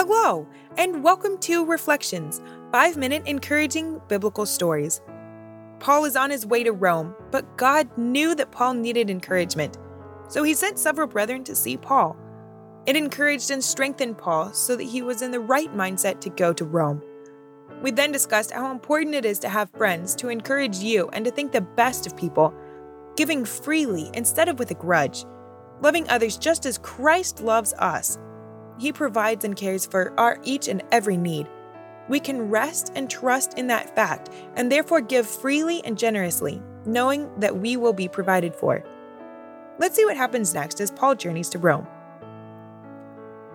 Hello, and welcome to Reflections, five minute encouraging biblical stories. Paul is on his way to Rome, but God knew that Paul needed encouragement, so he sent several brethren to see Paul. It encouraged and strengthened Paul so that he was in the right mindset to go to Rome. We then discussed how important it is to have friends to encourage you and to think the best of people, giving freely instead of with a grudge, loving others just as Christ loves us. He provides and cares for our each and every need. We can rest and trust in that fact and therefore give freely and generously, knowing that we will be provided for. Let's see what happens next as Paul journeys to Rome.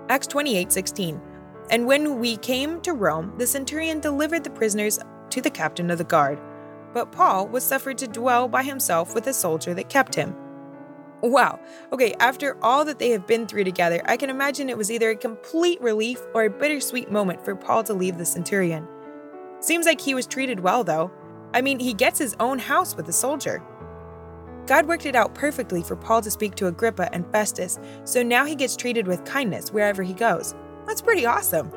Acts 28 16. And when we came to Rome, the centurion delivered the prisoners to the captain of the guard. But Paul was suffered to dwell by himself with a soldier that kept him. Wow. Okay, after all that they have been through together, I can imagine it was either a complete relief or a bittersweet moment for Paul to leave the centurion. Seems like he was treated well, though. I mean, he gets his own house with a soldier. God worked it out perfectly for Paul to speak to Agrippa and Festus, so now he gets treated with kindness wherever he goes. That's pretty awesome.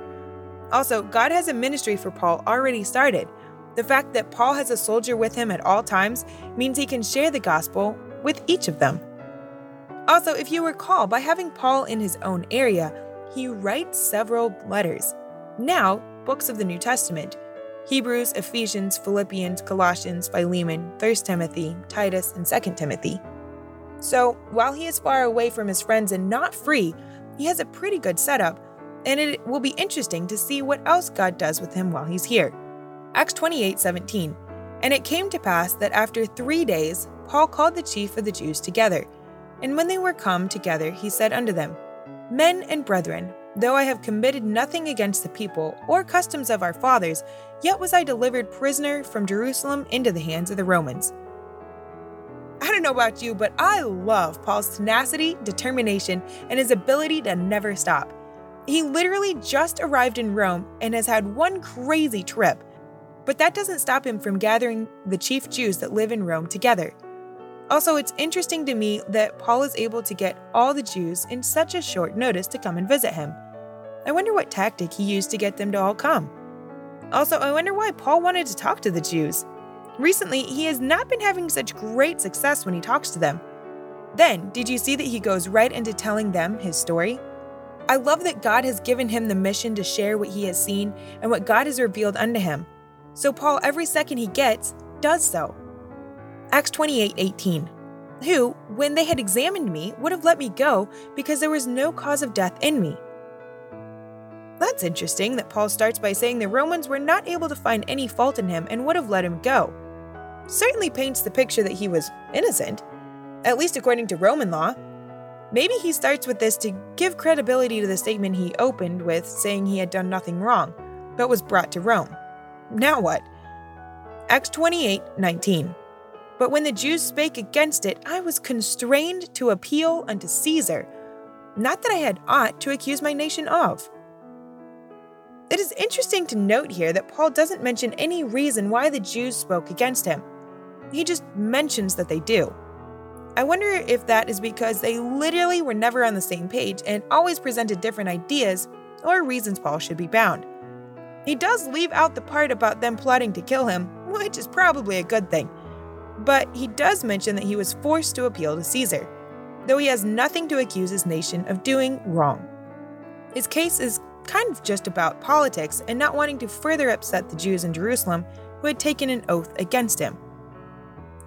Also, God has a ministry for Paul already started. The fact that Paul has a soldier with him at all times means he can share the gospel with each of them. Also, if you recall, by having Paul in his own area, he writes several letters. Now, books of the New Testament Hebrews, Ephesians, Philippians, Colossians, Philemon, 1 Timothy, Titus, and 2 Timothy. So, while he is far away from his friends and not free, he has a pretty good setup and it will be interesting to see what else God does with him while he's here. Acts 28 17. And it came to pass that after three days, Paul called the chief of the Jews together. And when they were come together, he said unto them, Men and brethren, though I have committed nothing against the people or customs of our fathers, yet was I delivered prisoner from Jerusalem into the hands of the Romans. I don't know about you, but I love Paul's tenacity, determination, and his ability to never stop. He literally just arrived in Rome and has had one crazy trip. But that doesn't stop him from gathering the chief Jews that live in Rome together. Also, it's interesting to me that Paul is able to get all the Jews in such a short notice to come and visit him. I wonder what tactic he used to get them to all come. Also, I wonder why Paul wanted to talk to the Jews. Recently, he has not been having such great success when he talks to them. Then, did you see that he goes right into telling them his story? I love that God has given him the mission to share what he has seen and what God has revealed unto him. So Paul, every second he gets, does so. Acts 28 18. Who, when they had examined me, would have let me go because there was no cause of death in me. That's interesting that Paul starts by saying the Romans were not able to find any fault in him and would have let him go. Certainly paints the picture that he was innocent, at least according to Roman law. Maybe he starts with this to give credibility to the statement he opened with, saying he had done nothing wrong, but was brought to Rome. Now what? Acts 28 19. But when the Jews spake against it, I was constrained to appeal unto Caesar, not that I had aught to accuse my nation of. It is interesting to note here that Paul doesn't mention any reason why the Jews spoke against him. He just mentions that they do. I wonder if that is because they literally were never on the same page and always presented different ideas or reasons Paul should be bound. He does leave out the part about them plotting to kill him, which is probably a good thing. But he does mention that he was forced to appeal to Caesar, though he has nothing to accuse his nation of doing wrong. His case is kind of just about politics and not wanting to further upset the Jews in Jerusalem who had taken an oath against him.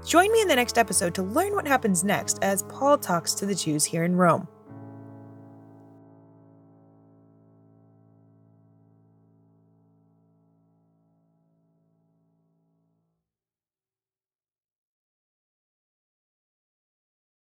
Join me in the next episode to learn what happens next as Paul talks to the Jews here in Rome.